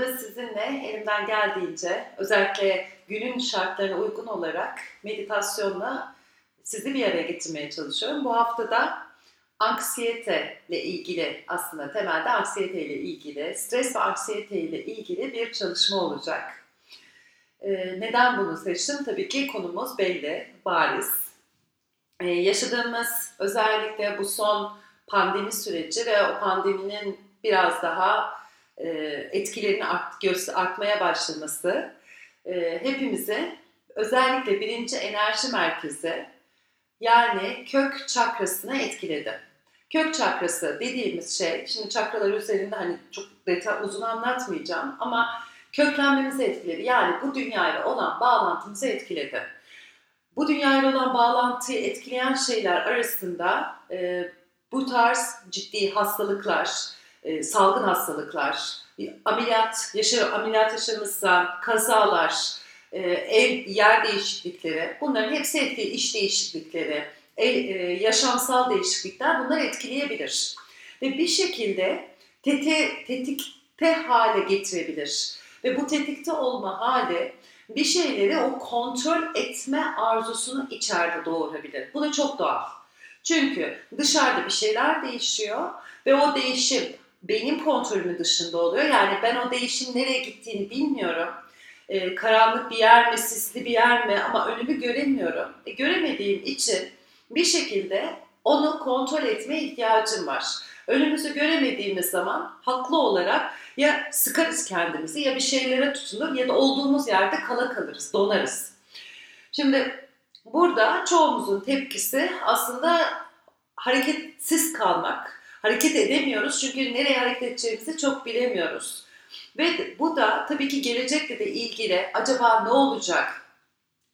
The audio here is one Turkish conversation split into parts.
burada sizinle elimden geldiğince özellikle günün şartlarına uygun olarak meditasyonla sizi bir araya getirmeye çalışıyorum. Bu haftada anksiyete ile ilgili aslında temelde anksiyete ile ilgili, stres ve anksiyete ile ilgili bir çalışma olacak. Ee, neden bunu seçtim? Tabii ki konumuz belli, bariz. Ee, yaşadığımız özellikle bu son pandemi süreci ve o pandeminin biraz daha etkilerinin art, artmaya başlaması e, hepimizi özellikle birinci enerji merkezi yani kök çakrasına etkiledi. Kök çakrası dediğimiz şey, şimdi çakralar üzerinde hani çok detay uzun anlatmayacağım ama köklenmemizi etkiledi. Yani bu dünyayla olan bağlantımızı etkiledi. Bu dünyayla olan bağlantıyı etkileyen şeyler arasında e, bu tarz ciddi hastalıklar, e, salgın hastalıklar, ameliyat, yaşa, ameliyat yaşamışsa kazalar, e, ev yer değişiklikleri, bunların hepsi etkili, iş değişiklikleri, e, e, yaşamsal değişiklikler bunlar etkileyebilir. Ve bir şekilde tete, tetikte hale getirebilir. Ve bu tetikte olma hali bir şeyleri o kontrol etme arzusunu içeride doğurabilir. Bu da çok doğal. Çünkü dışarıda bir şeyler değişiyor ve o değişim benim kontrolümün dışında oluyor. Yani ben o değişim nereye gittiğini bilmiyorum. Ee, karanlık bir yer mi, sisli bir yer mi ama önümü göremiyorum. E, göremediğim için bir şekilde onu kontrol etmeye ihtiyacım var. Önümüzü göremediğimiz zaman haklı olarak ya sıkarız kendimizi ya bir şeylere tutunur ya da olduğumuz yerde kala kalırız, donarız. Şimdi burada çoğumuzun tepkisi aslında hareketsiz kalmak. Hareket edemiyoruz çünkü nereye hareket edeceğimizi çok bilemiyoruz. Ve bu da tabii ki gelecekle de ilgili acaba ne olacak,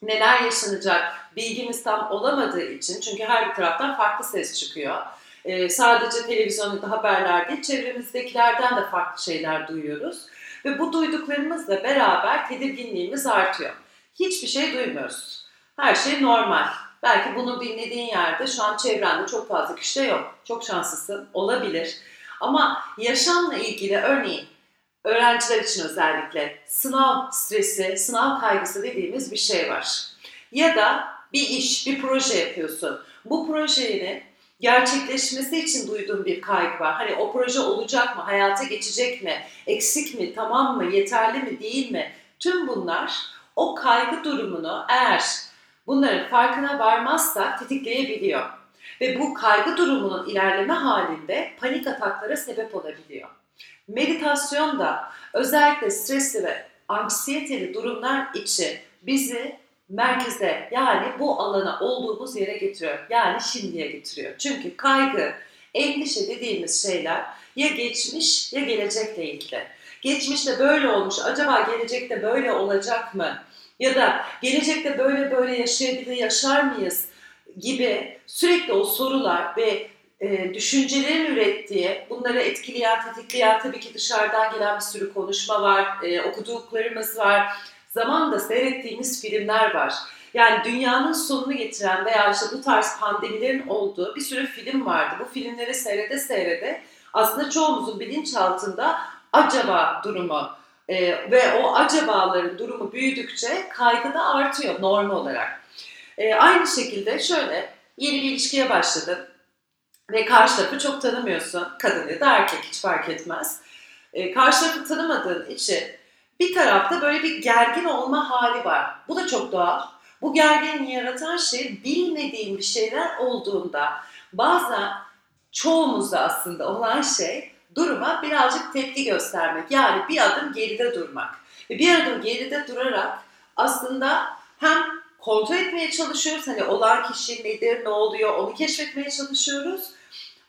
neler yaşanacak bilgimiz tam olamadığı için çünkü her bir taraftan farklı ses çıkıyor. Ee, sadece televizyonda haberler değil, çevremizdekilerden de farklı şeyler duyuyoruz. Ve bu duyduklarımızla beraber tedirginliğimiz artıyor. Hiçbir şey duymuyoruz. Her şey normal. Belki bunu dinlediğin yerde şu an çevrende çok fazla kişi de yok. Çok şanslısın, olabilir. Ama yaşamla ilgili örneğin öğrenciler için özellikle sınav stresi, sınav kaygısı dediğimiz bir şey var. Ya da bir iş, bir proje yapıyorsun. Bu projenin gerçekleşmesi için duyduğun bir kaygı var. Hani o proje olacak mı, hayata geçecek mi, eksik mi, tamam mı, yeterli mi, değil mi? Tüm bunlar o kaygı durumunu eğer bunların farkına varmazsak tetikleyebiliyor. Ve bu kaygı durumunun ilerleme halinde panik ataklara sebep olabiliyor. Meditasyon da özellikle stresli ve anksiyeteli durumlar için bizi merkeze yani bu alana olduğumuz yere getiriyor. Yani şimdiye getiriyor. Çünkü kaygı, endişe dediğimiz şeyler ya geçmiş ya gelecekle ilgili. Geçmişte böyle olmuş, acaba gelecekte böyle olacak mı? Ya da gelecekte böyle böyle yaşayabilir, yaşar mıyız? gibi sürekli o sorular ve e, düşüncelerin ürettiği, bunları etkileyen, tetikleyen tabii ki dışarıdan gelen bir sürü konuşma var, e, okuduklarımız var, zamanda seyrettiğimiz filmler var. Yani dünyanın sonunu getiren veya işte bu tarz pandemilerin olduğu bir sürü film vardı. Bu filmleri seyrede seyrede aslında çoğumuzun bilinçaltında acaba durumu e, ve o acabaların durumu büyüdükçe kaygı da artıyor normal olarak. E, aynı şekilde şöyle yeni bir ilişkiye başladın ve karşı tarafı çok tanımıyorsun. Kadın ya da erkek hiç fark etmez. E, karşı tarafı tanımadığın için bir tarafta böyle bir gergin olma hali var. Bu da çok doğal. Bu gerginliği yaratan şey bilmediğin bir şeyler olduğunda bazen çoğumuzda aslında olan şey duruma birazcık tepki göstermek. Yani bir adım geride durmak. Ve bir adım geride durarak aslında hem kontrol etmeye çalışıyoruz. Hani olan kişi nedir, ne oluyor onu keşfetmeye çalışıyoruz.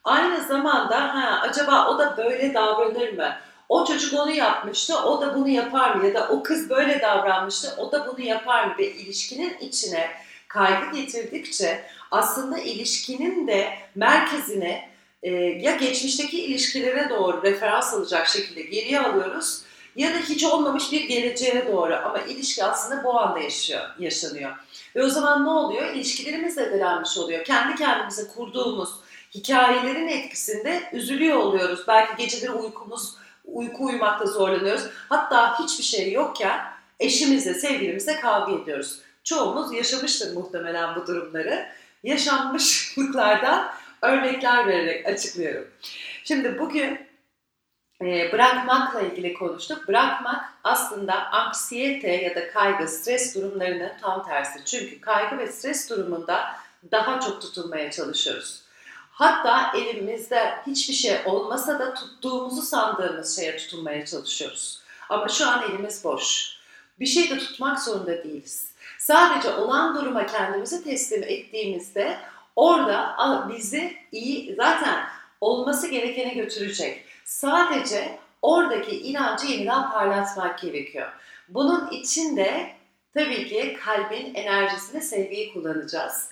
Aynı zamanda ha, acaba o da böyle davranır mı? O çocuk onu yapmıştı, o da bunu yapar mı? Ya da o kız böyle davranmıştı, o da bunu yapar mı? Ve ilişkinin içine kaygı getirdikçe aslında ilişkinin de merkezine e, ya geçmişteki ilişkilere doğru referans alacak şekilde geriye alıyoruz ya da hiç olmamış bir geleceğe doğru ama ilişki aslında bu anda yaşıyor, yaşanıyor. Ve o zaman ne oluyor? İlişkilerimiz zedelenmiş oluyor. Kendi kendimize kurduğumuz hikayelerin etkisinde üzülüyor oluyoruz. Belki geceleri uykumuz uyku uyumakta zorlanıyoruz. Hatta hiçbir şey yokken eşimizle, sevgilimizle kavga ediyoruz. Çoğumuz yaşamıştır muhtemelen bu durumları. Yaşanmışlıklardan örnekler vererek açıklıyorum. Şimdi bugün e, bırakmakla ilgili konuştuk. Bırakmak aslında anksiyete ya da kaygı, stres durumlarının tam tersi. Çünkü kaygı ve stres durumunda daha çok tutulmaya çalışıyoruz. Hatta elimizde hiçbir şey olmasa da tuttuğumuzu sandığımız şeye tutunmaya çalışıyoruz. Ama şu an elimiz boş. Bir şey de tutmak zorunda değiliz. Sadece olan duruma kendimizi teslim ettiğimizde orada bizi iyi zaten olması gerekene götürecek. Sadece oradaki inancı yeniden parlatmak gerekiyor. Bunun için de tabii ki kalbin enerjisini, sevgiyi kullanacağız.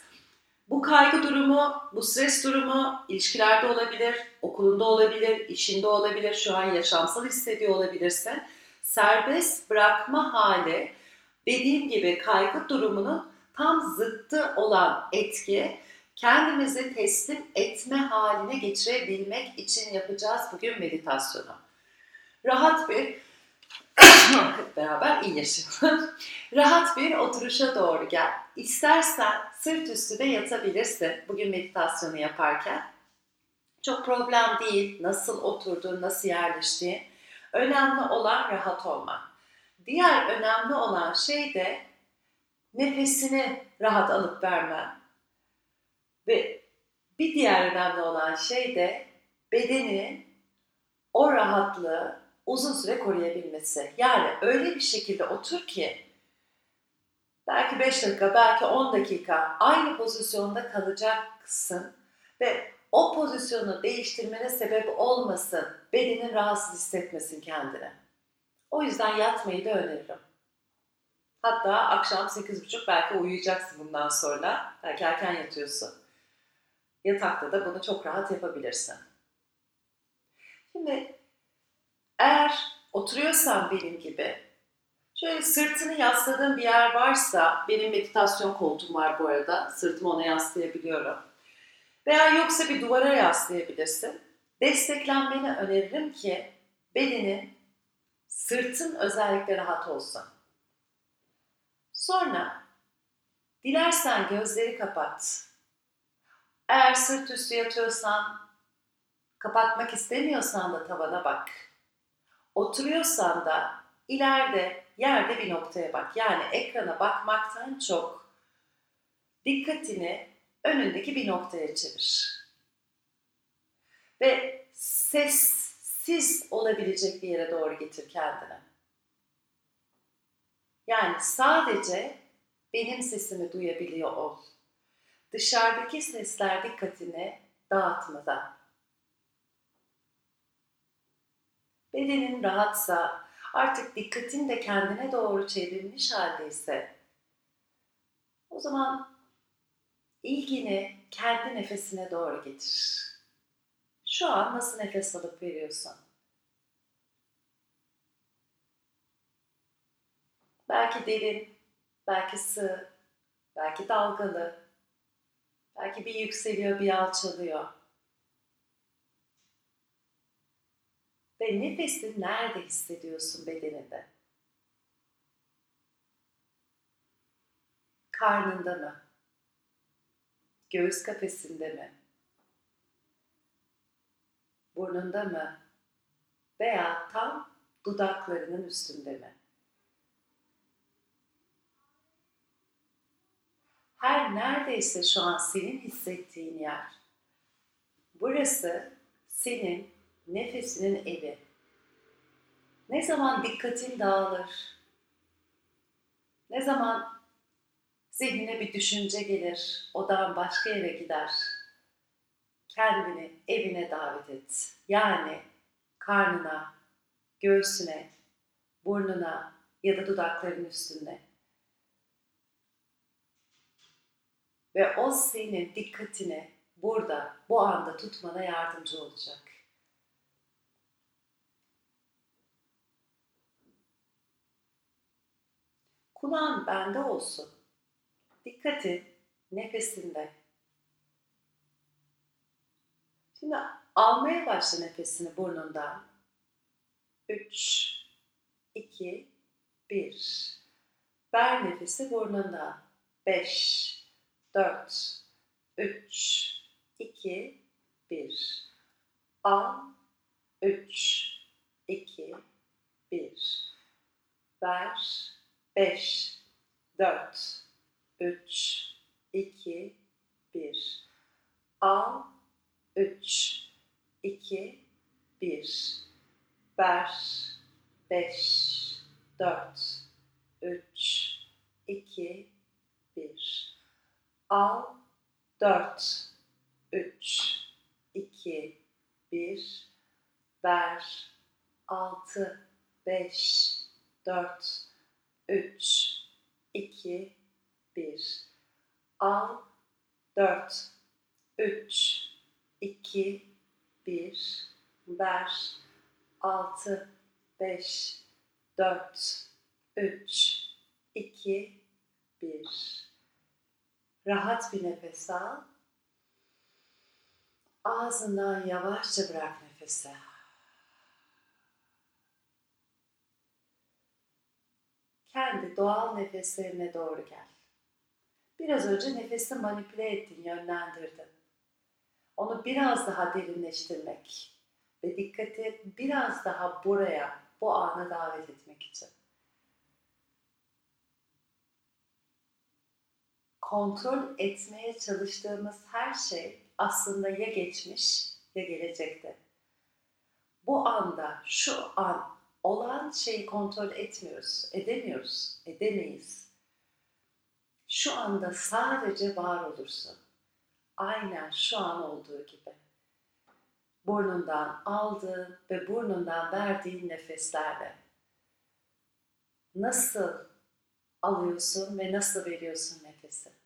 Bu kaygı durumu, bu stres durumu ilişkilerde olabilir, okulunda olabilir, işinde olabilir, şu an yaşamsal hissediyor olabilirsin. Serbest bırakma hali dediğim gibi kaygı durumunun tam zıttı olan etki kendimizi teslim etme haline geçirebilmek için yapacağız bugün meditasyonu. Rahat bir beraber iyi yaşayalım. Rahat bir oturuşa doğru gel. İstersen sırt üstü de yatabilirsin bugün meditasyonu yaparken. Çok problem değil nasıl oturduğun, nasıl yerleştiğin. Önemli olan rahat olmak. Diğer önemli olan şey de nefesini rahat alıp vermen. Ve bir diğer önemli olan şey de bedeni o rahatlığı uzun süre koruyabilmesi. Yani öyle bir şekilde otur ki belki 5 dakika, belki 10 dakika aynı pozisyonda kalacaksın ve o pozisyonu değiştirmene sebep olmasın, bedenin rahatsız hissetmesin kendine. O yüzden yatmayı da öneririm. Hatta akşam 8.30 belki uyuyacaksın bundan sonra. Belki erken yatıyorsun. Yatakta da bunu çok rahat yapabilirsin. Şimdi eğer oturuyorsan benim gibi şöyle sırtını yasladığın bir yer varsa benim meditasyon koltuğum var bu arada. Sırtımı ona yaslayabiliyorum. Veya yoksa bir duvara yaslayabilirsin. Desteklenmeni öneririm ki bedenin sırtın özellikle rahat olsun. Sonra dilersen gözleri kapat. Eğer sırt üstü yatıyorsan, kapatmak istemiyorsan da tavana bak. Oturuyorsan da ileride yerde bir noktaya bak. Yani ekrana bakmaktan çok dikkatini önündeki bir noktaya çevir. Ve sessiz olabilecek bir yere doğru getir kendini. Yani sadece benim sesimi duyabiliyor ol. Dışarıdaki sesler dikkatini dağıtmadan. Bedenin rahatsa, artık dikkatin de kendine doğru çevrilmiş haldeyse, o zaman ilgini kendi nefesine doğru getir. Şu an nasıl nefes alıp veriyorsan. Belki derin, belki sığ, belki dalgalı, belki bir yükseliyor, bir alçalıyor. Ve nefesi nerede hissediyorsun bedeninde? Karnında mı? Göğüs kafesinde mi? Burnunda mı? Veya tam dudaklarının üstünde mi? Her neredeyse şu an senin hissettiğin yer. Burası senin nefesinin evi. Ne zaman dikkatin dağılır, ne zaman zihnine bir düşünce gelir, odan başka yere gider, kendini evine davet et. Yani karnına, göğsüne, burnuna ya da dudakların üstünde. Ve o senin dikkatini burada, bu anda tutmana yardımcı olacak. Kulağın bende olsun. Dikkatin nefesinde. Şimdi almaya başla nefesini burnundan. 3, 2, 1. Ver nefesi burnundan. 5, 4, 3, 2, 1. Al, 3, 2, 1. Ver, 5, 4, 3, 2, 1. Al, 3, 2, 1. Ver, 5, 4, 3, 2, 1. Al, 4, 3, 2, 1. Ver, 6, 5, 4, 3, 2, 1. Al, 4, 3, 2, 1. Ver, 6, 5, 4, 3, 2, 1. Rahat bir nefes al. Ağzından yavaşça bırak nefesi. Kendi doğal nefeslerine doğru gel. Biraz önce nefesi manipüle ettin, yönlendirdin. Onu biraz daha derinleştirmek ve dikkati biraz daha buraya, bu ana davet etmek için. Kontrol etmeye çalıştığımız her şey aslında ya geçmiş ya gelecekte. Bu anda, şu an olan şeyi kontrol etmiyoruz, edemiyoruz, edemeyiz. Şu anda sadece var olursun. Aynen şu an olduğu gibi. Burnundan aldığın ve burnundan verdiğin nefeslerle. Nasıl alıyorsun ve nasıl veriyorsun nefesi?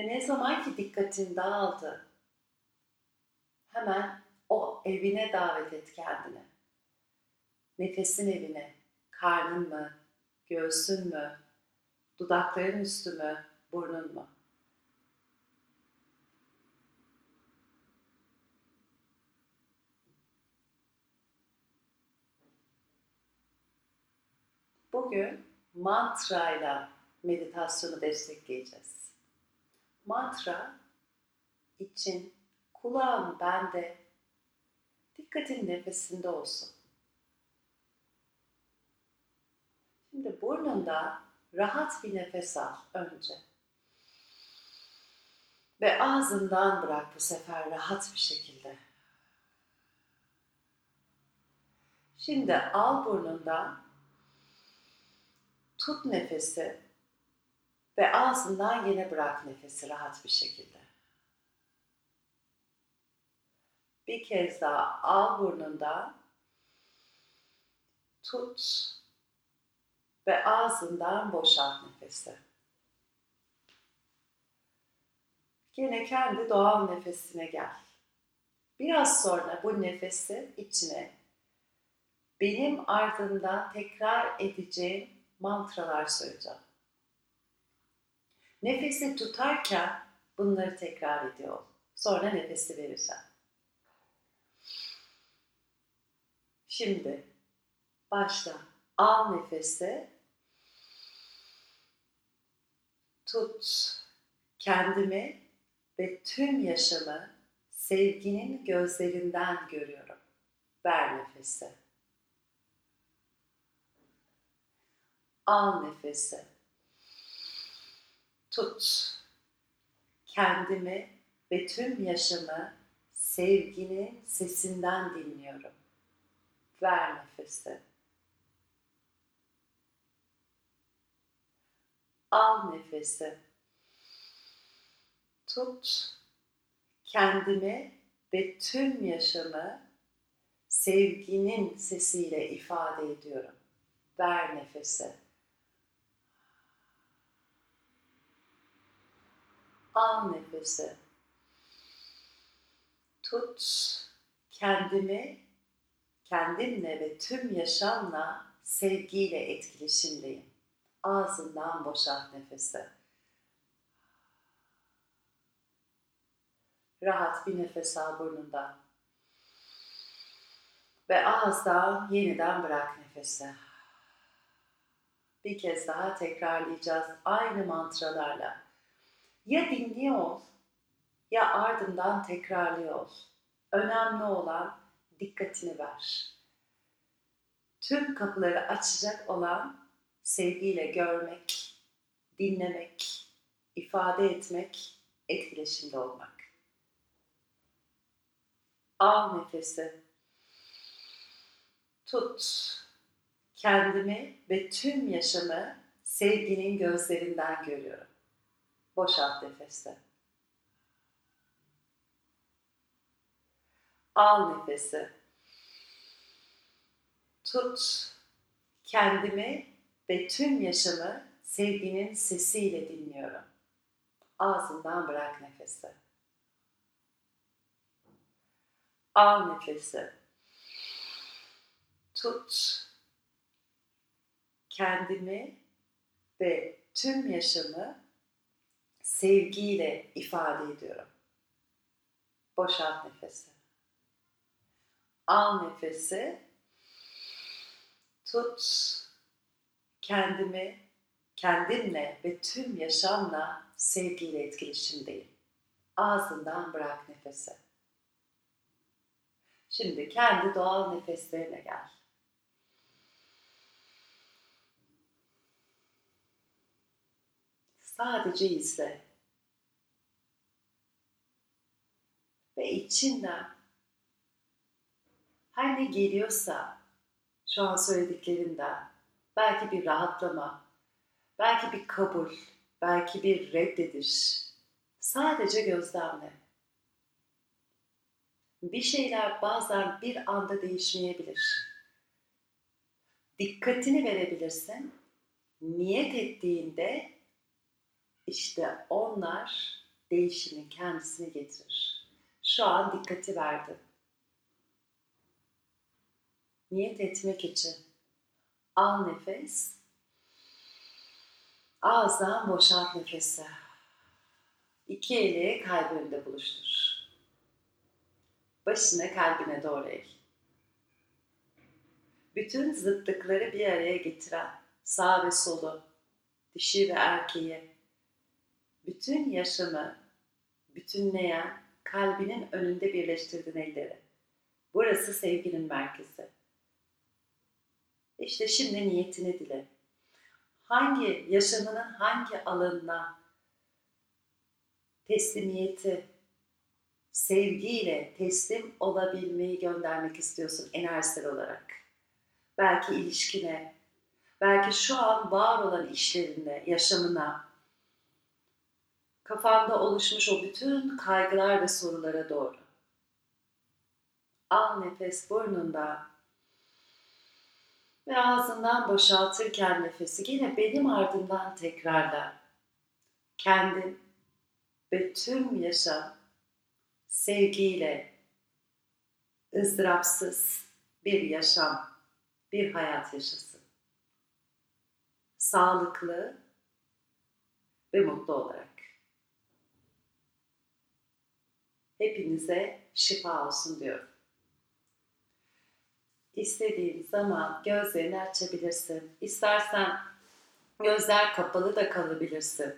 Ve ne zaman ki dikkatin dağıldı, hemen o evine davet et kendini. Nefesin evine, karnın mı, göğsün mü, dudakların üstü mü, burnun mu? Bugün mantrayla meditasyonu destekleyeceğiz. Mantra için kulağın bende, dikkatin nefesinde olsun. Şimdi burnunda rahat bir nefes al önce. Ve ağzından bırak bu sefer rahat bir şekilde. Şimdi al burnundan, tut nefesi ve ağzından yine bırak nefesi rahat bir şekilde. Bir kez daha al burnundan, tut ve ağzından boşalt nefesi. Yine kendi doğal nefesine gel. Biraz sonra bu nefesi içine benim ardından tekrar edeceğim mantralar söyleyeceğim. Nefesi tutarken bunları tekrar ediyor. Sonra nefesi vereceğim. Şimdi başla. Al nefesi. Tut kendimi ve tüm yaşamı sevginin gözlerinden görüyorum. Ver nefesi. Al nefesi. Tut kendimi ve tüm yaşamı sevginin sesinden dinliyorum. Ver nefesi. Al nefesi. Tut kendimi ve tüm yaşamı sevginin sesiyle ifade ediyorum. Ver nefesi. Al nefesi. Tut kendimi kendimle ve tüm yaşamla sevgiyle etkileşimdeyim. Ağzından boşalt nefesi. Rahat bir nefes al burnundan. Ve ağızdan yeniden bırak nefesi. Bir kez daha tekrarlayacağız aynı mantralarla. Ya dinliyor ol ya ardından tekrarlıyor ol. Önemli olan dikkatini ver. Tüm kapıları açacak olan sevgiyle görmek, dinlemek, ifade etmek, etkileşimde olmak. Al nefesi. Tut. Kendimi ve tüm yaşamı sevginin gözlerinden görüyorum. Boşalt nefeste. Al nefesi. Tut. Kendimi ve tüm yaşamı sevginin sesiyle dinliyorum. Ağzından bırak nefesi. Al nefesi. Tut. Kendimi ve tüm yaşamı sevgiyle ifade ediyorum. Boşalt nefesi. Al nefesi. Tut. Kendimi kendimle ve tüm yaşamla sevgiyle etkileşimdeyim. Ağzından bırak nefesi. Şimdi kendi doğal nefeslerine gel. Sadece izle. Ve içinden her ne geliyorsa şu an söylediklerinden belki bir rahatlama, belki bir kabul, belki bir reddediş. Sadece gözlemle. Bir şeyler bazen bir anda değişmeyebilir. Dikkatini verebilirsin. Niyet ettiğinde işte onlar değişimin kendisini getirir. Şu an dikkati verdim. Niyet etmek için al nefes. Ağızdan boşalt nefesi. İki eli kalbinde buluştur. Başını kalbine doğru eğ. Bütün zıtlıkları bir araya getiren sağ ve solu, dişi ve erkeği, bütün yaşamı bütünleyen kalbinin önünde birleştirdin elleri. Burası sevginin merkezi. İşte şimdi niyetini dile. Hangi yaşamının hangi alanına teslimiyeti, sevgiyle teslim olabilmeyi göndermek istiyorsun enerjisel olarak. Belki ilişkine, belki şu an var olan işlerinde, yaşamına, kafanda oluşmuş o bütün kaygılar ve sorulara doğru. Al nefes burnunda ve ağzından boşaltırken nefesi yine benim ardından tekrarla. Kendin ve tüm yaşam sevgiyle ızdırapsız bir yaşam, bir hayat yaşasın. Sağlıklı ve mutlu olarak. Hepinize şifa olsun diyorum. İstediğin zaman gözlerini açabilirsin. İstersen gözler kapalı da kalabilirsin.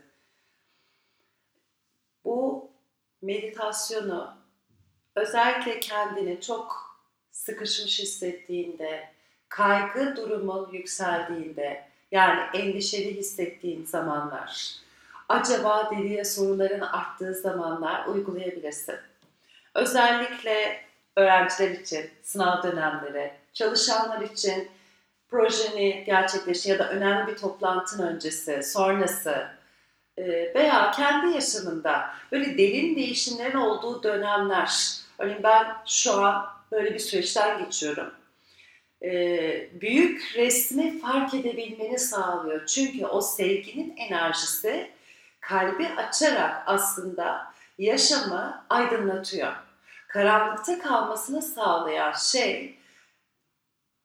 Bu meditasyonu özellikle kendini çok sıkışmış hissettiğinde, kaygı durumu yükseldiğinde, yani endişeli hissettiğin zamanlar, acaba diye soruların arttığı zamanlar uygulayabilirsin. Özellikle öğrenciler için sınav dönemleri, çalışanlar için projeni gerçekleşti ya da önemli bir toplantın öncesi, sonrası e, veya kendi yaşamında böyle derin değişimlerin olduğu dönemler. Örneğin ben şu an böyle bir süreçten geçiyorum. E, büyük resmi fark edebilmeni sağlıyor. Çünkü o sevginin enerjisi kalbi açarak aslında yaşamı aydınlatıyor. Karanlıkta kalmasını sağlayan şey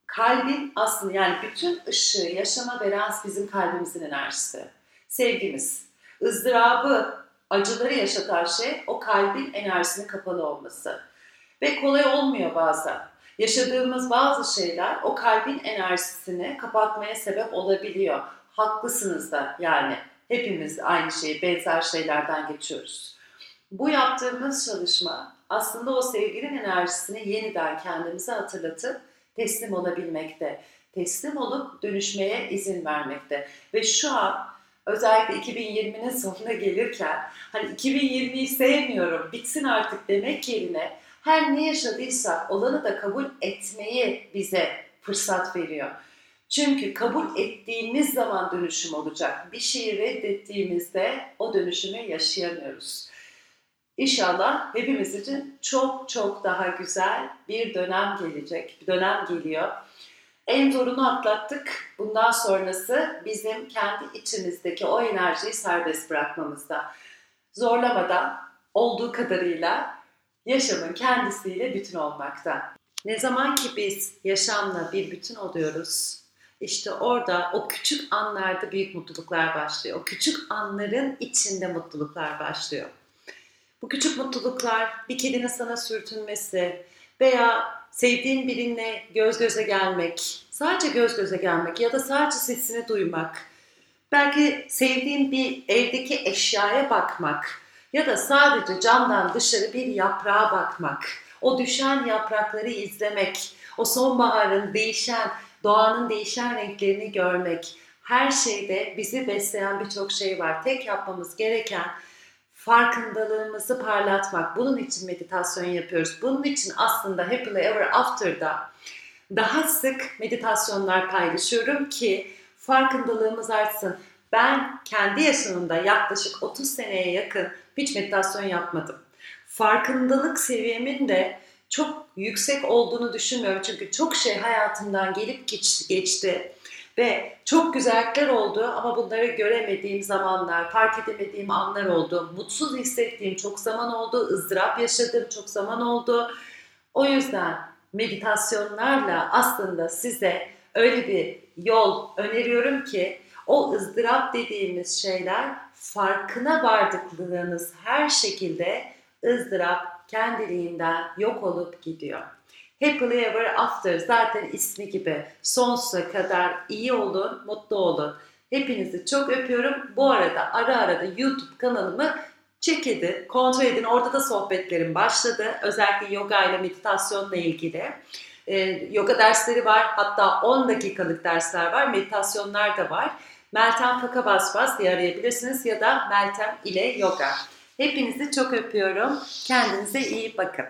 kalbin aslında yani bütün ışığı yaşama veren bizim kalbimizin enerjisi. Sevgimiz, ızdırabı acıları yaşatan şey o kalbin enerjisinin kapalı olması. Ve kolay olmuyor bazen. Yaşadığımız bazı şeyler o kalbin enerjisini kapatmaya sebep olabiliyor. Haklısınız da yani. Hepimiz aynı şeyi, benzer şeylerden geçiyoruz. Bu yaptığımız çalışma aslında o sevginin enerjisini yeniden kendimize hatırlatıp teslim olabilmekte. Teslim olup dönüşmeye izin vermekte. Ve şu an özellikle 2020'nin sonuna gelirken hani 2020'yi sevmiyorum, bitsin artık demek yerine her ne yaşadıysak olanı da kabul etmeyi bize fırsat veriyor. Çünkü kabul ettiğimiz zaman dönüşüm olacak. Bir şeyi reddettiğimizde o dönüşümü yaşayamıyoruz. İnşallah hepimiz için çok çok daha güzel bir dönem gelecek. Bir dönem geliyor. En zorunu atlattık. Bundan sonrası bizim kendi içimizdeki o enerjiyi serbest bırakmamızda. Zorlamadan olduğu kadarıyla yaşamın kendisiyle bütün olmakta. Ne zaman ki biz yaşamla bir bütün oluyoruz, işte orada o küçük anlarda büyük mutluluklar başlıyor. O küçük anların içinde mutluluklar başlıyor. Bu küçük mutluluklar bir kedinin sana sürtünmesi veya sevdiğin birinle göz göze gelmek, sadece göz göze gelmek ya da sadece sesini duymak, belki sevdiğin bir evdeki eşyaya bakmak ya da sadece camdan dışarı bir yaprağa bakmak, o düşen yaprakları izlemek, o sonbaharın değişen, doğanın değişen renklerini görmek, her şeyde bizi besleyen birçok şey var. Tek yapmamız gereken farkındalığımızı parlatmak. Bunun için meditasyon yapıyoruz. Bunun için aslında Happily Ever After'da daha sık meditasyonlar paylaşıyorum ki farkındalığımız artsın. Ben kendi yaşamımda yaklaşık 30 seneye yakın hiç meditasyon yapmadım. Farkındalık seviyemin de çok yüksek olduğunu düşünmüyorum. Çünkü çok şey hayatımdan gelip geçti. Ve çok güzellikler oldu ama bunları göremediğim zamanlar, fark edemediğim anlar oldu. Mutsuz hissettiğim çok zaman oldu, ızdırap yaşadığım çok zaman oldu. O yüzden meditasyonlarla aslında size öyle bir yol öneriyorum ki o ızdırap dediğimiz şeyler farkına vardıklarınız her şekilde ızdırap kendiliğinden yok olup gidiyor. Happily Ever After zaten ismi gibi sonsuza kadar iyi olun, mutlu olun. Hepinizi çok öpüyorum. Bu arada ara ara da YouTube kanalımı check edin, kontrol edin. Orada da sohbetlerim başladı. Özellikle yoga ile meditasyonla ilgili. Ee, yoga dersleri var. Hatta 10 dakikalık dersler var. Meditasyonlar da var. Meltem Faka Basbas diye arayabilirsiniz ya da Meltem ile Yoga. Hepinizi çok öpüyorum. Kendinize iyi bakın.